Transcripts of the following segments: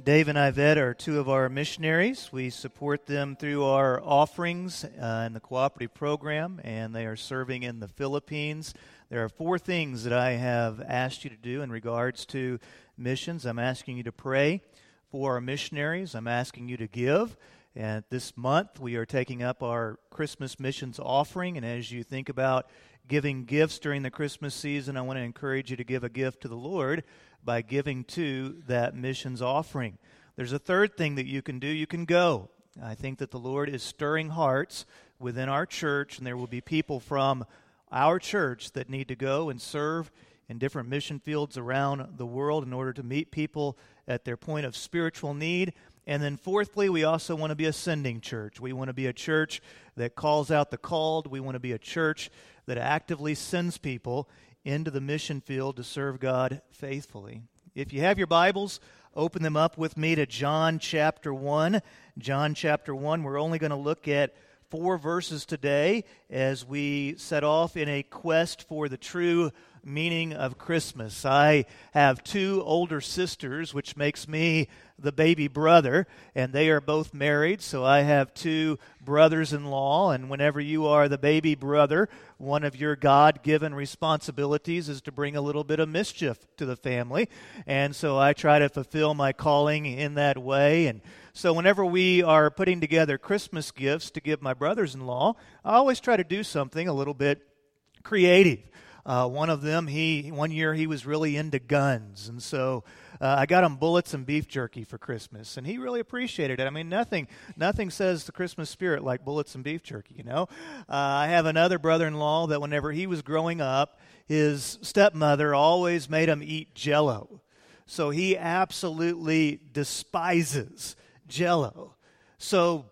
Dave and Ivette are two of our missionaries. We support them through our offerings uh, in the cooperative program, and they are serving in the Philippines. There are four things that I have asked you to do in regards to missions. I'm asking you to pray for our missionaries, I'm asking you to give. And this month, we are taking up our Christmas missions offering. And as you think about giving gifts during the Christmas season, I want to encourage you to give a gift to the Lord by giving to that missions offering. There's a third thing that you can do you can go. I think that the Lord is stirring hearts within our church, and there will be people from our church that need to go and serve in different mission fields around the world in order to meet people at their point of spiritual need. And then, fourthly, we also want to be a sending church. We want to be a church that calls out the called. We want to be a church that actively sends people into the mission field to serve God faithfully. If you have your Bibles, open them up with me to John chapter 1. John chapter 1, we're only going to look at four verses today as we set off in a quest for the true meaning of Christmas. I have two older sisters, which makes me the baby brother, and they are both married, so I have two brothers in law. And whenever you are the baby brother, one of your God given responsibilities is to bring a little bit of mischief to the family. And so I try to fulfill my calling in that way. And so whenever we are putting together Christmas gifts to give my brothers in law, I always try to do something a little bit creative. Uh, one of them, he one year he was really into guns, and so uh, I got him bullets and beef jerky for Christmas, and he really appreciated it. I mean, nothing nothing says the Christmas spirit like bullets and beef jerky. You know, uh, I have another brother-in-law that whenever he was growing up, his stepmother always made him eat Jello, so he absolutely despises Jello. So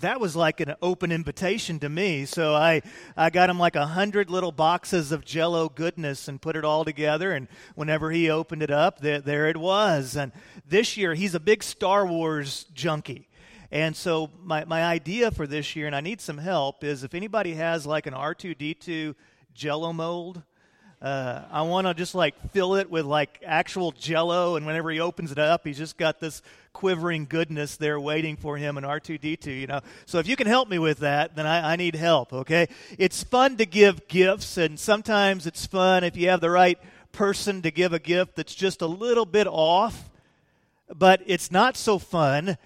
that was like an open invitation to me. So I, I got him like a hundred little boxes of jello goodness and put it all together. And whenever he opened it up, there, there it was. And this year, he's a big Star Wars junkie. And so my, my idea for this year, and I need some help, is if anybody has like an R2D2 jello mold, uh, I want to just like fill it with like actual jello, and whenever he opens it up, he's just got this quivering goodness there waiting for him in R2D2, you know. So if you can help me with that, then I, I need help, okay? It's fun to give gifts, and sometimes it's fun if you have the right person to give a gift that's just a little bit off, but it's not so fun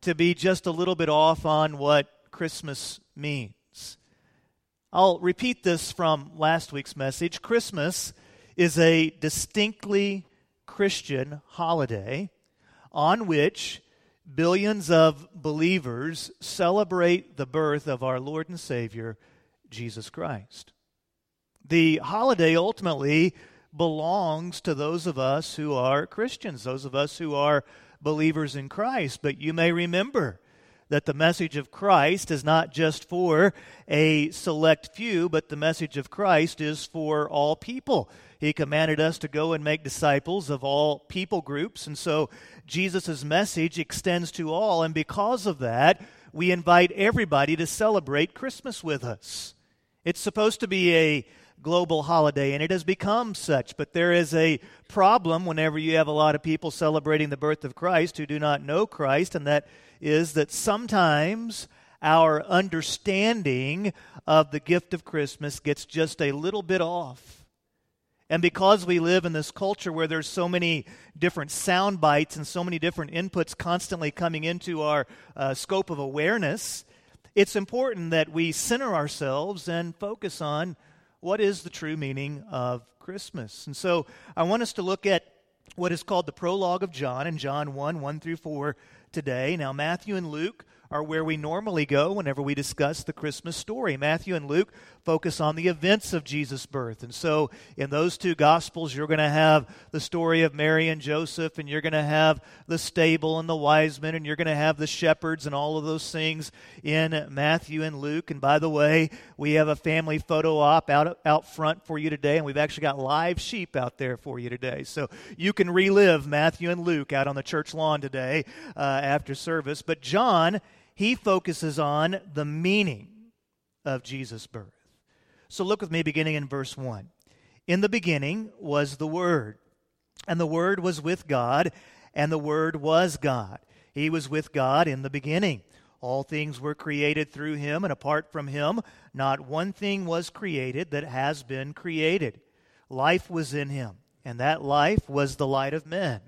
to be just a little bit off on what Christmas means. I'll repeat this from last week's message. Christmas is a distinctly Christian holiday on which billions of believers celebrate the birth of our Lord and Savior, Jesus Christ. The holiday ultimately belongs to those of us who are Christians, those of us who are believers in Christ. But you may remember that the message of Christ is not just for a select few, but the message of Christ is for all people. He commanded us to go and make disciples of all people groups, and so Jesus' message extends to all, and because of that, we invite everybody to celebrate Christmas with us. It's supposed to be a global holiday, and it has become such. But there is a problem whenever you have a lot of people celebrating the birth of Christ who do not know Christ, and that is that sometimes our understanding of the gift of Christmas gets just a little bit off. And because we live in this culture where there's so many different sound bites and so many different inputs constantly coming into our uh, scope of awareness, it's important that we center ourselves and focus on what is the true meaning of Christmas. And so I want us to look at what is called the prologue of John in John 1 1 through 4 today. Now, Matthew and Luke are where we normally go whenever we discuss the Christmas story. Matthew and Luke focus on the events of Jesus' birth. And so in those two Gospels, you're going to have the story of Mary and Joseph, and you're going to have the stable and the wise men, and you're going to have the shepherds and all of those things in Matthew and Luke. And by the way, we have a family photo op out, out front for you today, and we've actually got live sheep out there for you today. So you can relive Matthew and Luke out on the church lawn today uh, after service. But John, he focuses on the meaning of Jesus' birth. So look with me beginning in verse 1. In the beginning was the Word, and the Word was with God, and the Word was God. He was with God in the beginning. All things were created through him, and apart from him, not one thing was created that has been created. Life was in him, and that life was the light of men.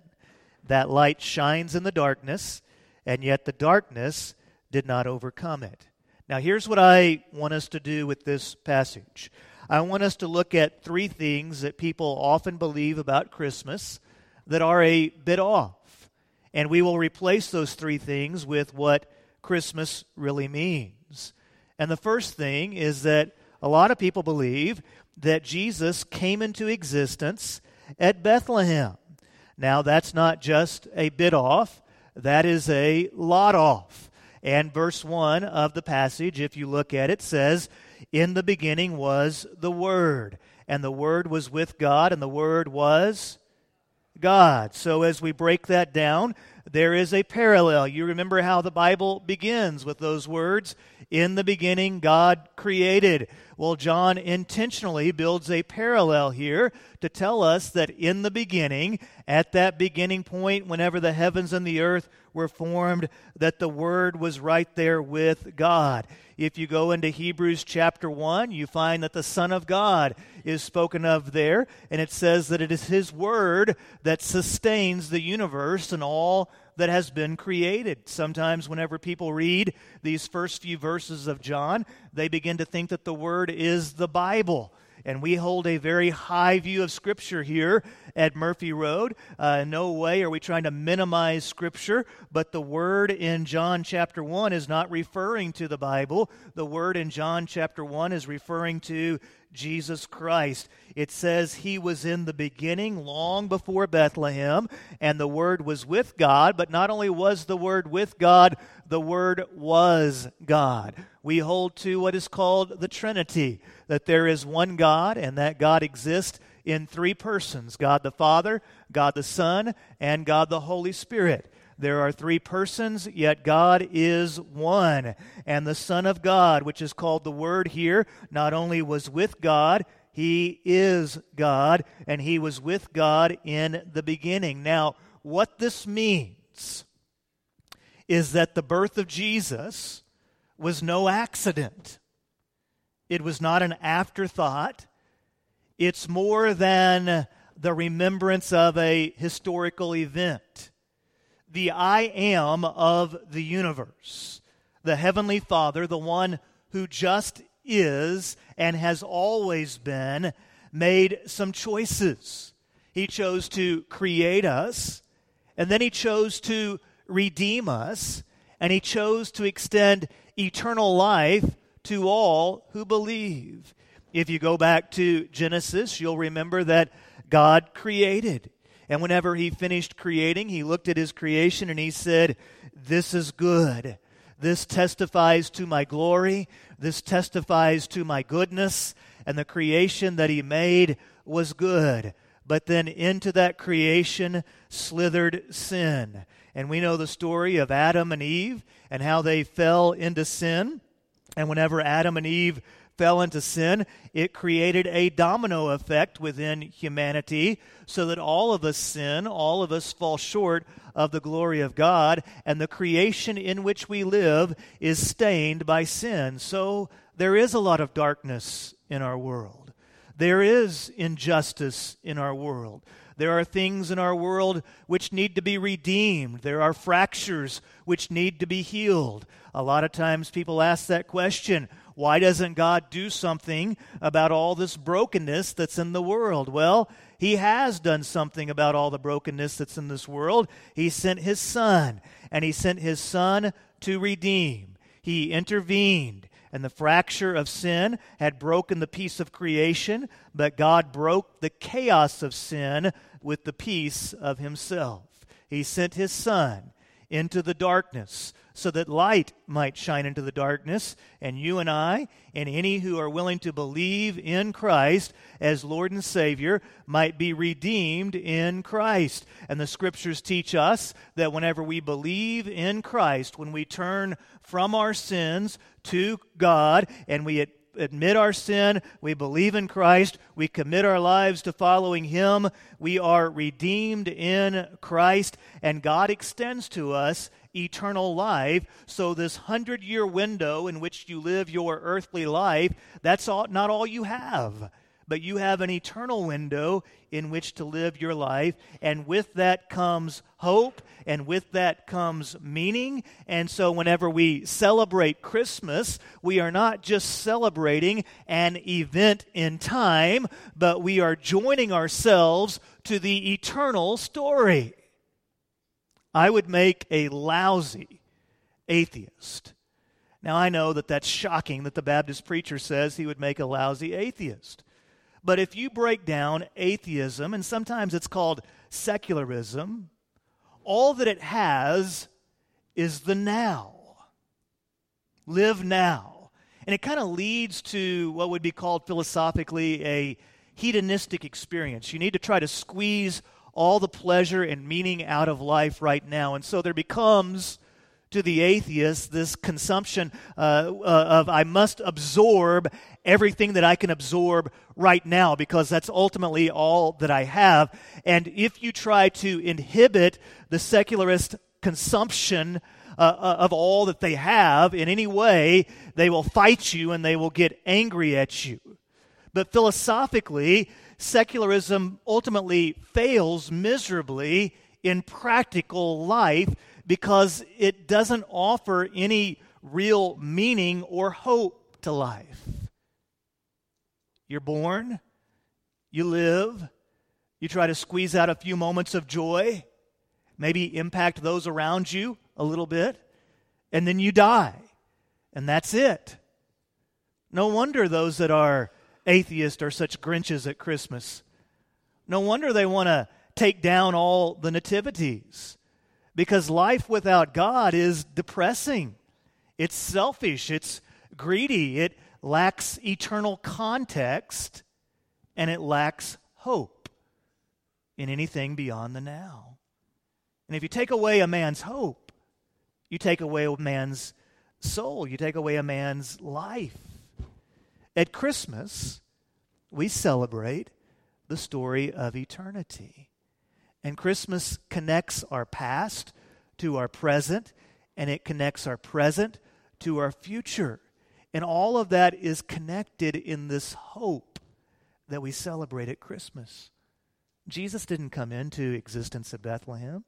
That light shines in the darkness, and yet the darkness did not overcome it. Now, here's what I want us to do with this passage. I want us to look at three things that people often believe about Christmas that are a bit off. And we will replace those three things with what Christmas really means. And the first thing is that a lot of people believe that Jesus came into existence at Bethlehem. Now, that's not just a bit off, that is a lot off. And verse 1 of the passage, if you look at it, says, In the beginning was the Word, and the Word was with God, and the Word was God. So as we break that down, there is a parallel. You remember how the Bible begins with those words In the beginning, God created. Well, John intentionally builds a parallel here to tell us that in the beginning, at that beginning point, whenever the heavens and the earth were formed, that the Word was right there with God. If you go into Hebrews chapter 1, you find that the Son of God is spoken of there, and it says that it is His Word that sustains the universe and all that has been created. Sometimes, whenever people read these first few verses of John, they begin to think that the Word is the Bible. And we hold a very high view of Scripture here at Murphy Road. Uh, no way are we trying to minimize Scripture, but the word in John chapter 1 is not referring to the Bible. The word in John chapter 1 is referring to Jesus Christ. It says he was in the beginning, long before Bethlehem, and the Word was with God. But not only was the Word with God, the Word was God. We hold to what is called the Trinity that there is one God, and that God exists in three persons God the Father, God the Son, and God the Holy Spirit. There are three persons, yet God is one. And the Son of God, which is called the Word here, not only was with God, he is God, and he was with God in the beginning. Now, what this means is that the birth of Jesus was no accident. It was not an afterthought. It's more than the remembrance of a historical event the I am of the universe, the Heavenly Father, the one who just is and has always been, made some choices. He chose to create us, and then He chose to redeem us, and He chose to extend eternal life to all who believe. If you go back to Genesis, you'll remember that God created. And whenever he finished creating, he looked at his creation and he said, This is good. This testifies to my glory. This testifies to my goodness. And the creation that he made was good. But then into that creation slithered sin. And we know the story of Adam and Eve and how they fell into sin. And whenever Adam and Eve fell into sin, it created a domino effect within humanity so that all of us sin, all of us fall short of the glory of God, and the creation in which we live is stained by sin. So there is a lot of darkness in our world. There is injustice in our world. There are things in our world which need to be redeemed. There are fractures which need to be healed. A lot of times people ask that question why doesn't God do something about all this brokenness that's in the world? Well, He has done something about all the brokenness that's in this world. He sent His Son, and He sent His Son to redeem. He intervened, and the fracture of sin had broken the peace of creation, but God broke the chaos of sin with the peace of Himself. He sent His Son into the darkness so that light might shine into the darkness, and you and I, and any who are willing to believe in Christ as Lord and Savior, might be redeemed in Christ. And the scriptures teach us that whenever we believe in Christ, when we turn from our sins to God and we admit our sin, we believe in Christ, we commit our lives to following Him, we are redeemed in Christ, and God extends to us eternal life. So, this hundred year window in which you live your earthly life, that's all, not all you have but you have an eternal window in which to live your life. And with that comes hope, and with that comes meaning. And so, whenever we celebrate Christmas, we are not just celebrating an event in time, but we are joining ourselves to the eternal story. I would make a lousy atheist. Now, I know that that's shocking that the Baptist preacher says he would make a lousy atheist. But if you break down atheism, and sometimes it's called secularism, all that it has is the now. Live now. And it kind of leads to what would be called philosophically a hedonistic experience. You need to try to squeeze all the pleasure and meaning out of life right now. And so there becomes to the atheist this consumption uh, uh, of I must absorb everything that I can absorb right now because that's ultimately all that I have. And if you try to inhibit the secularist consumption uh, uh of all that they have in any way, they will fight you and they will get angry at you. But philosophically, secularism ultimately fails miserably in practical life because it doesn't offer any real meaning or hope to life. You're born, you live, you try to squeeze out a few moments of joy, maybe impact those around you a little bit, and then you die. And that's it. No wonder those that are atheists are such Grinches at Christmas. No wonder they want to take down all the nativities because life without God is depressing. It's selfish, it's greedy, it lacks eternal context, and it lacks hope in anything beyond the now. And if you take away a man's hope, you take away a man's soul, you take away a man's life. At Christmas, we celebrate the story of eternity. And Christmas connects our past to our present, and it connects our present to our future. And all of that is connected in this hope that we celebrate at Christmas. Jesus didn't come into existence at Bethlehem.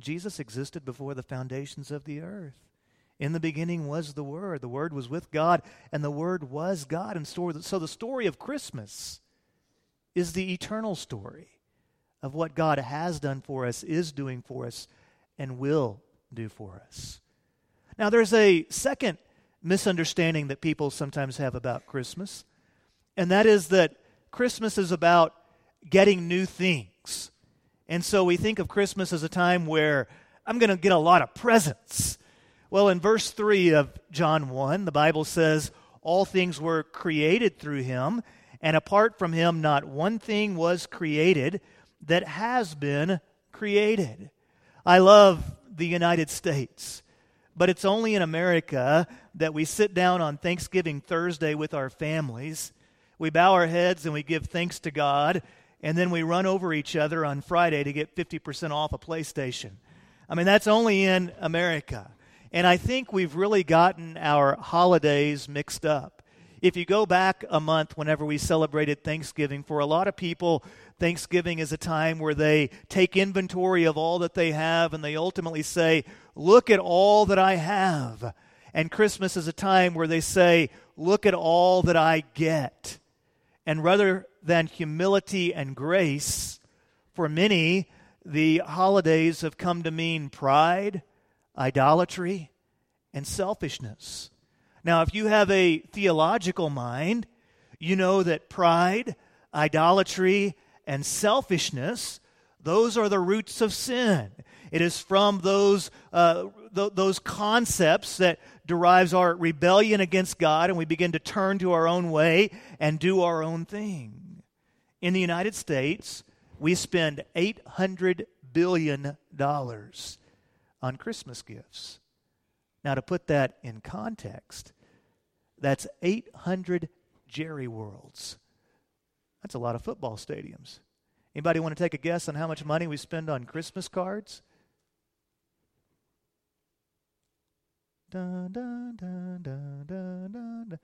Jesus existed before the foundations of the earth. In the beginning was the Word. The Word was with God, and the Word was God. And so the story of Christmas is the eternal story of what God has done for us, is doing for us, and will do for us. Now, there's a second misunderstanding that people sometimes have about Christmas, and that is that Christmas is about getting new things. And so we think of Christmas as a time where I'm going to get a lot of presents. Well, in verse 3 of John 1, the Bible says, All things were created through him, and apart from him, not one thing was created that has been created. I love the United States, but it's only in America that we sit down on Thanksgiving Thursday with our families. We bow our heads and we give thanks to God, and then we run over each other on Friday to get 50% off a PlayStation. I mean, that's only in America. And I think we've really gotten our holidays mixed up. If you go back a month, whenever we celebrated Thanksgiving, for a lot of people, Thanksgiving is a time where they take inventory of all that they have and they ultimately say, Look at all that I have. And Christmas is a time where they say, Look at all that I get. And rather than humility and grace, for many, the holidays have come to mean pride, idolatry, and selfishness. Now, if you have a theological mind, you know that pride, idolatry, and selfishness, those are the roots of sin. It is from those, uh, th- those concepts that derives our rebellion against God, and we begin to turn to our own way and do our own thing. In the United States, we spend $800 billion on Christmas gifts. Now, to put that in context, That's 800 Jerry Worlds. That's a lot of football stadiums. Anybody want to take a guess on how much money we spend on Christmas cards? Dun, dun, dun,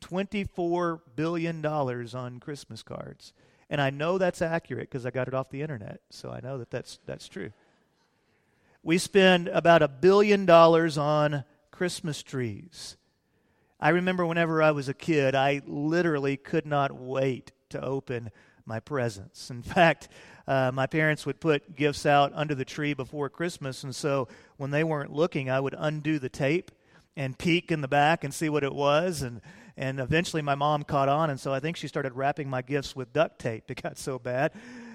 $24 billion on Christmas cards. And I know that's accurate because I got it off the internet, so I know that that's, that's true. We spend about a billion dollars on Christmas trees. I remember whenever I was a kid, I literally could not wait to open my presents. In fact, uh, my parents would put gifts out under the tree before Christmas, and so when they weren't looking, I would undo the tape and peek in the back and see what it was. And, and eventually my mom caught on, and so I think she started wrapping my gifts with duct tape. It got so bad.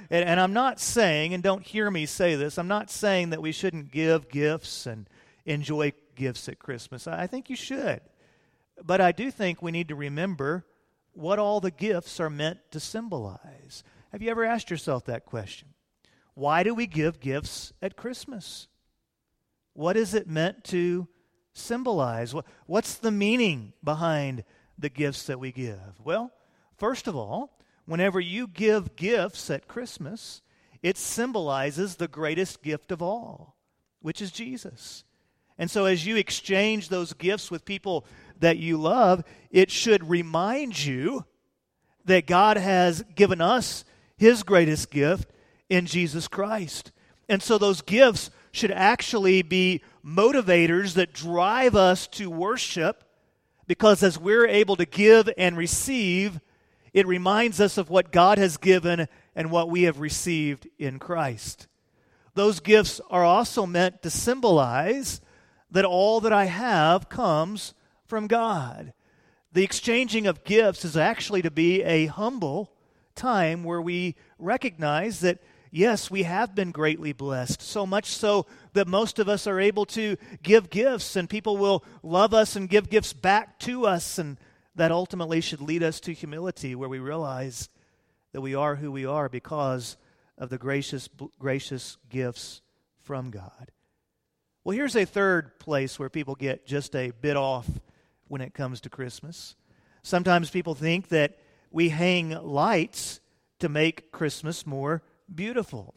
And, and I'm not saying, and don't hear me say this, I'm not saying that we shouldn't give gifts and enjoy gifts at Christmas. I think you should. But I do think we need to remember what all the gifts are meant to symbolize. Have you ever asked yourself that question? Why do we give gifts at Christmas? What is it meant to symbolize? What's the meaning behind the gifts that we give? Well, first of all, whenever you give gifts at Christmas, it symbolizes the greatest gift of all, which is Jesus. And so, as you exchange those gifts with people that you love, it should remind you that God has given us His greatest gift in Jesus Christ. And so, those gifts should actually be motivators that drive us to worship because as we're able to give and receive, it reminds us of what God has given and what we have received in Christ. Those gifts are also meant to symbolize that all that I have comes from God. The exchanging of gifts is actually to be a humble time where we recognize that, yes, we have been greatly blessed, so much so that most of us are able to give gifts and people will love us and give gifts back to us. And that ultimately should lead us to humility where we realize that we are who we are because of the gracious, gracious gifts from God. Well, here's a third place where people get just a bit off when it comes to Christmas. Sometimes people think that we hang lights to make Christmas more beautiful.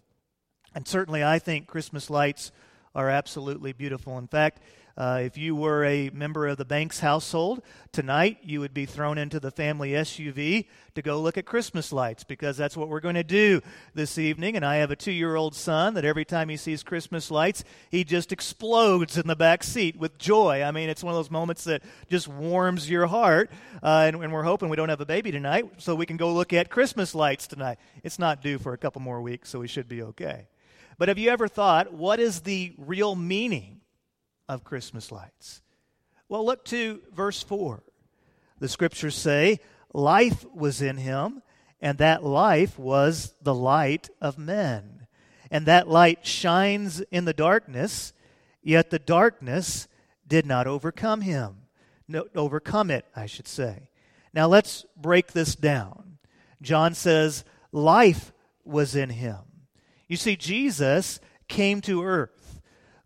And certainly, I think Christmas lights are absolutely beautiful. In fact, uh, if you were a member of the Banks household, tonight you would be thrown into the family SUV to go look at Christmas lights because that's what we're going to do this evening. And I have a two year old son that every time he sees Christmas lights, he just explodes in the back seat with joy. I mean, it's one of those moments that just warms your heart. Uh, and, and we're hoping we don't have a baby tonight so we can go look at Christmas lights tonight. It's not due for a couple more weeks, so we should be okay. But have you ever thought, what is the real meaning of Christmas lights? Well, look to verse 4. The scriptures say, Life was in him, and that life was the light of men. And that light shines in the darkness, yet the darkness did not overcome him. No, overcome it, I should say. Now let's break this down. John says, Life was in him. You see, Jesus came to earth.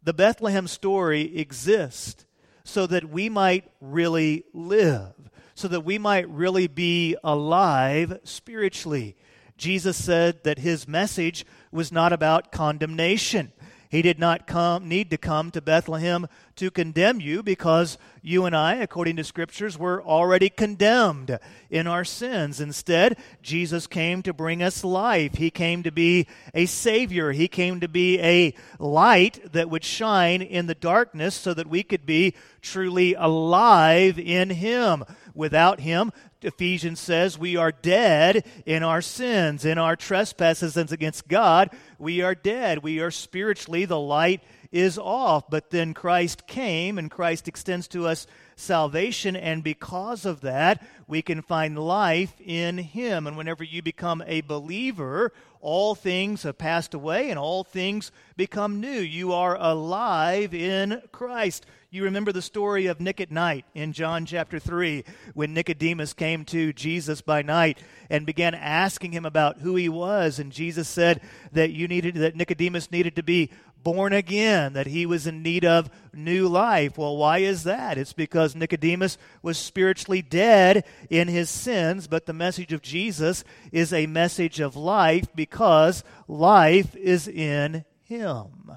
The Bethlehem story exists so that we might really live, so that we might really be alive spiritually. Jesus said that his message was not about condemnation. He did not come, need to come to Bethlehem to condemn you because you and I, according to scriptures, were already condemned in our sins. Instead, Jesus came to bring us life. He came to be a Savior. He came to be a light that would shine in the darkness so that we could be truly alive in Him. Without Him, Ephesians says we are dead in our sins, in our trespasses against God. We are dead. We are spiritually, the light is off. But then Christ came and Christ extends to us salvation, and because of that, we can find life in Him. And whenever you become a believer, all things have passed away and all things become new. You are alive in Christ. You remember the story of Nick at night in John chapter 3 when Nicodemus came to Jesus by night and began asking him about who he was and Jesus said that you needed that Nicodemus needed to be born again, that he was in need of new life. Well, why is that? It's because Nicodemus was spiritually dead in his sins, but the message of Jesus is a message of life because life is in him.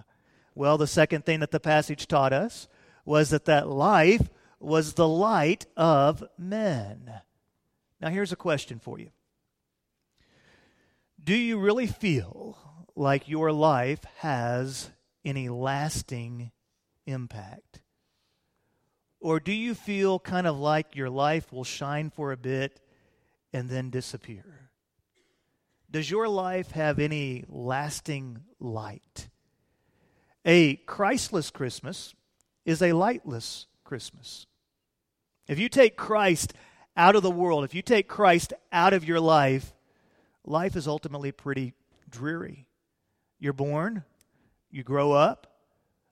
Well, the second thing that the passage taught us was that that life was the light of men. Now, here's a question for you Do you really feel like your life has any lasting impact? Or do you feel kind of like your life will shine for a bit and then disappear? Does your life have any lasting light? A Christless Christmas is a lightless Christmas. If you take Christ out of the world, if you take Christ out of your life, life is ultimately pretty dreary. You're born, you grow up.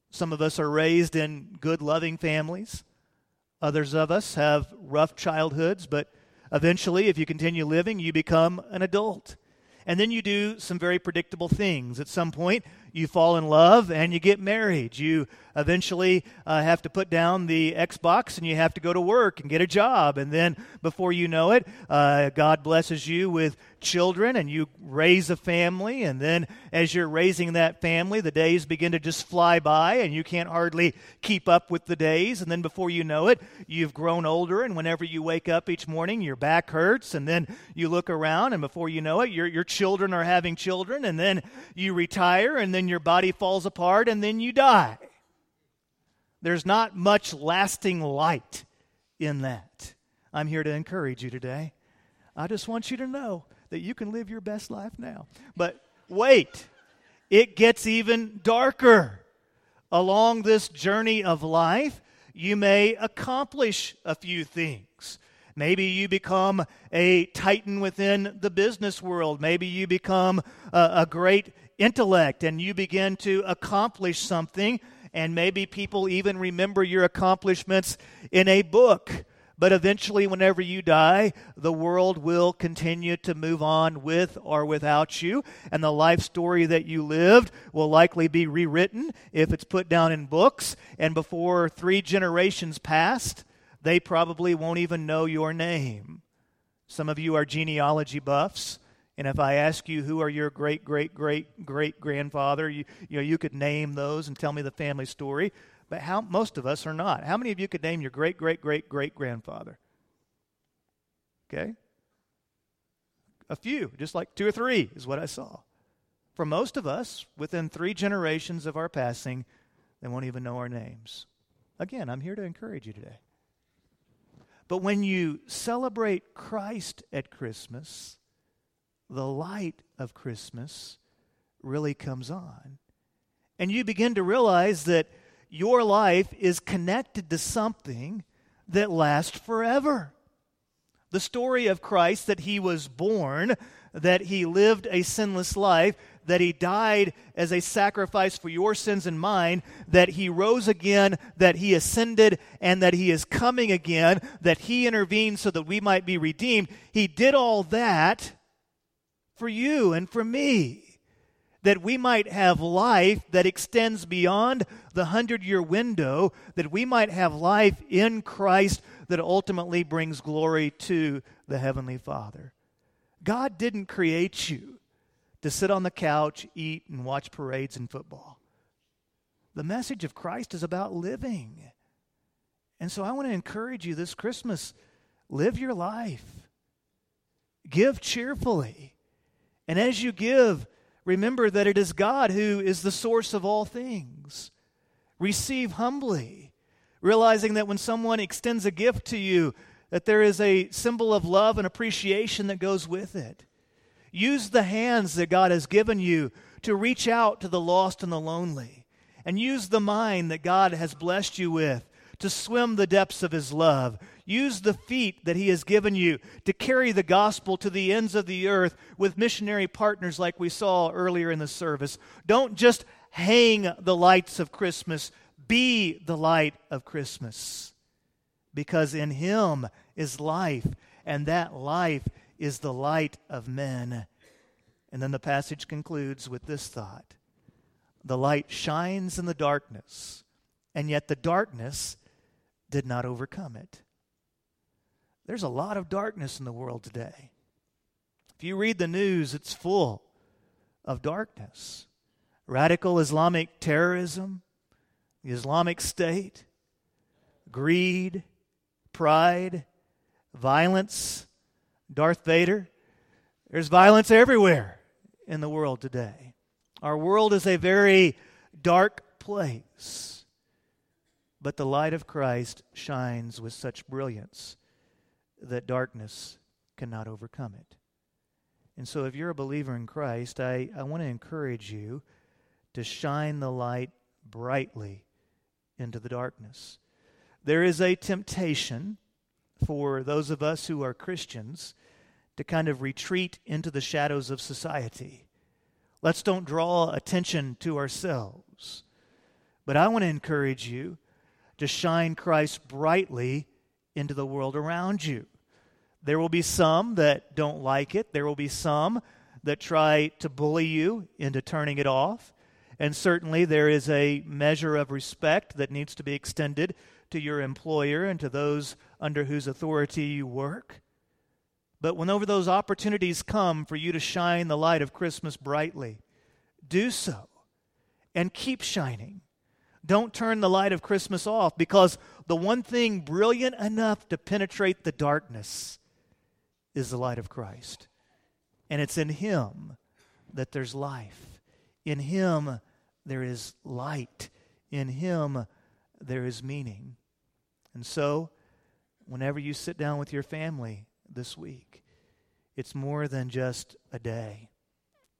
Some of us are raised in good, loving families. Others of us have rough childhoods, but eventually, if you continue living, you become an adult. And then you do some very predictable things. At some point, you fall in love and you get married. You eventually uh, have to put down the Xbox and you have to go to work and get a job. And then before you know it, uh, God blesses you with children and you raise a family. And then as you're raising that family, the days begin to just fly by and you can't hardly keep up with the days. And then before you know it, you've grown older. And whenever you wake up each morning, your back hurts. And then you look around and before you know it, your, your children are having children. And then you retire and then then your body falls apart, and then you die. There's not much lasting light in that. I'm here to encourage you today. I just want you to know that you can live your best life now. But wait, it gets even darker. Along this journey of life, you may accomplish a few things. Maybe you become a titan within the business world. Maybe you become a, a great intellect and you begin to accomplish something, and maybe people even remember your accomplishments in a book. But eventually, whenever you die, the world will continue to move on with or without you. And the life story that you lived will likely be rewritten if it's put down in books. And before three generations passed, they probably won't even know your name. Some of you are genealogy buffs. And if I ask you who are your great, great, great, great grandfather, you, you know, you could name those and tell me the family story. But how most of us are not. How many of you could name your great, great, great, great grandfather? Okay? A few, just like two or three is what I saw. For most of us, within three generations of our passing, they won't even know our names. Again, I'm here to encourage you today. But when you celebrate Christ at Christmas, the light of Christmas really comes on. And you begin to realize that your life is connected to something that lasts forever. The story of Christ that he was born, that he lived a sinless life, that he died as a sacrifice for your sins and mine, that he rose again, that he ascended, and that he is coming again, that he intervened so that we might be redeemed. He did all that for you and for me, that we might have life that extends beyond the hundred year window, that we might have life in Christ that ultimately brings glory to the Heavenly Father. God didn't create you to sit on the couch, eat, and watch parades and football. The message of Christ is about living. And so I want to encourage you this Christmas live your life, give cheerfully. And as you give, remember that it is God who is the source of all things. Receive humbly, realizing that when someone extends a gift to you, that there is a symbol of love and appreciation that goes with it. Use the hands that God has given you to reach out to the lost and the lonely. And use the mind that God has blessed you with to swim the depths of His love. Use the feet that He has given you to carry the gospel to the ends of the earth with missionary partners like we saw earlier in the service. Don't just hang the lights of Christmas, be the light of Christmas. Because in Him is life, and that life is the light of men. And then the passage concludes with this thought the light shines in the darkness, and yet the darkness did not overcome it. There's a lot of darkness in the world today. If you read the news, it's full of darkness. Radical Islamic terrorism, the Islamic State, greed, pride, violence, Darth Vader. There's violence everywhere in the world today. Our world is a very dark place, but the light of Christ shines with such brilliance that darkness cannot overcome it. And so, if you're a believer in Christ, I, I want to encourage you to shine the light brightly into the darkness. There is a temptation for those of us who are Christians to kind of retreat into the shadows of society. Let's don't draw attention to ourselves. But I want to encourage you to shine Christ brightly into the world around you. There will be some that don't like it, there will be some that try to bully you into turning it off. And certainly there is a measure of respect that needs to be extended to your employer and to those under whose authority you work. But whenever those opportunities come for you to shine the light of Christmas brightly, do so and keep shining. Don't turn the light of Christmas off because the one thing brilliant enough to penetrate the darkness is the light of Christ. And it's in Him that there's life. In Him there is light. In Him there is meaning. And so, whenever you sit down with your family this week, it's more than just a day,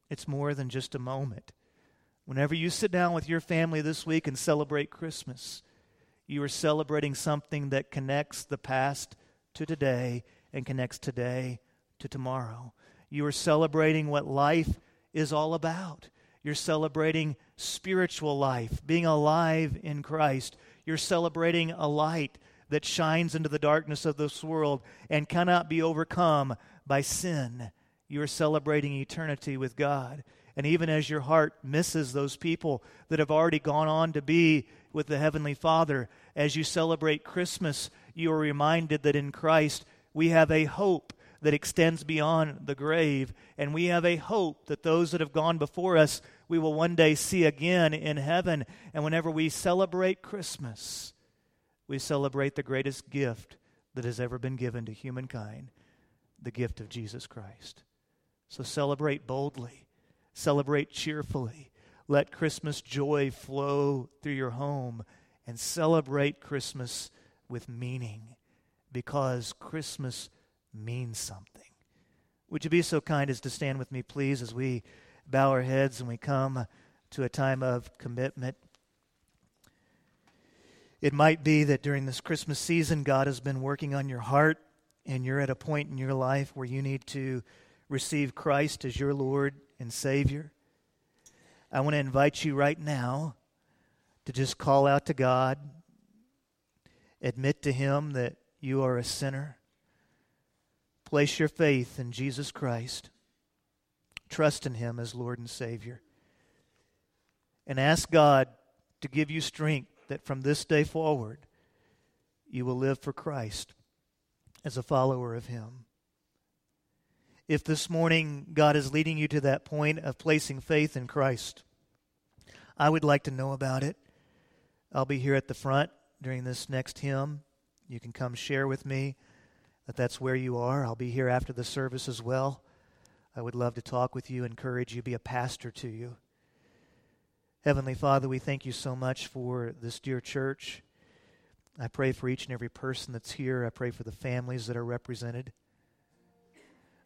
it's more than just a moment. Whenever you sit down with your family this week and celebrate Christmas, you are celebrating something that connects the past to today and connects today to tomorrow. You are celebrating what life is all about. You're celebrating spiritual life, being alive in Christ. You're celebrating a light that shines into the darkness of this world and cannot be overcome by sin. You are celebrating eternity with God. And even as your heart misses those people that have already gone on to be with the Heavenly Father, as you celebrate Christmas, you are reminded that in Christ we have a hope that extends beyond the grave. And we have a hope that those that have gone before us, we will one day see again in heaven. And whenever we celebrate Christmas, we celebrate the greatest gift that has ever been given to humankind the gift of Jesus Christ. So celebrate boldly, celebrate cheerfully. Let Christmas joy flow through your home and celebrate Christmas with meaning because Christmas means something. Would you be so kind as to stand with me, please, as we bow our heads and we come to a time of commitment? It might be that during this Christmas season, God has been working on your heart, and you're at a point in your life where you need to receive Christ as your Lord and Savior. I want to invite you right now to just call out to God, admit to Him that you are a sinner. Place your faith in Jesus Christ. Trust in Him as Lord and Savior. And ask God to give you strength that from this day forward you will live for Christ as a follower of Him. If this morning God is leading you to that point of placing faith in Christ, I would like to know about it. I'll be here at the front during this next hymn. You can come share with me that that's where you are. I'll be here after the service as well. I would love to talk with you, encourage you, be a pastor to you. Heavenly Father, we thank you so much for this dear church. I pray for each and every person that's here. I pray for the families that are represented.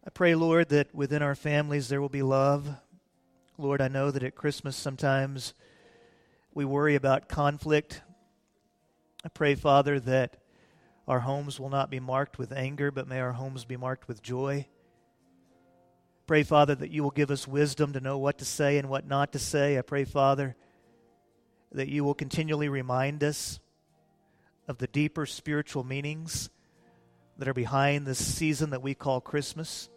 I pray, Lord, that within our families there will be love. Lord, I know that at Christmas sometimes we worry about conflict. I pray, Father, that our homes will not be marked with anger, but may our homes be marked with joy. Pray, Father, that you will give us wisdom to know what to say and what not to say. I pray, Father, that you will continually remind us of the deeper spiritual meanings that are behind this season that we call Christmas.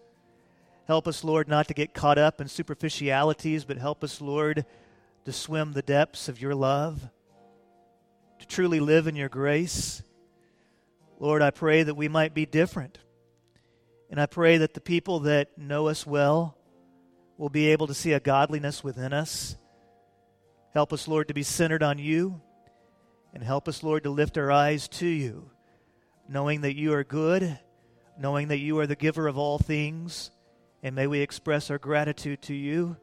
Help us, Lord, not to get caught up in superficialities, but help us, Lord, to swim the depths of your love, to truly live in your grace. Lord, I pray that we might be different. And I pray that the people that know us well will be able to see a godliness within us. Help us, Lord, to be centered on you. And help us, Lord, to lift our eyes to you, knowing that you are good, knowing that you are the giver of all things. And may we express our gratitude to you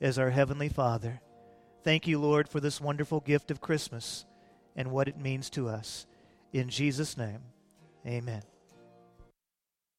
as our Heavenly Father. Thank you, Lord, for this wonderful gift of Christmas and what it means to us. In Jesus' name, amen.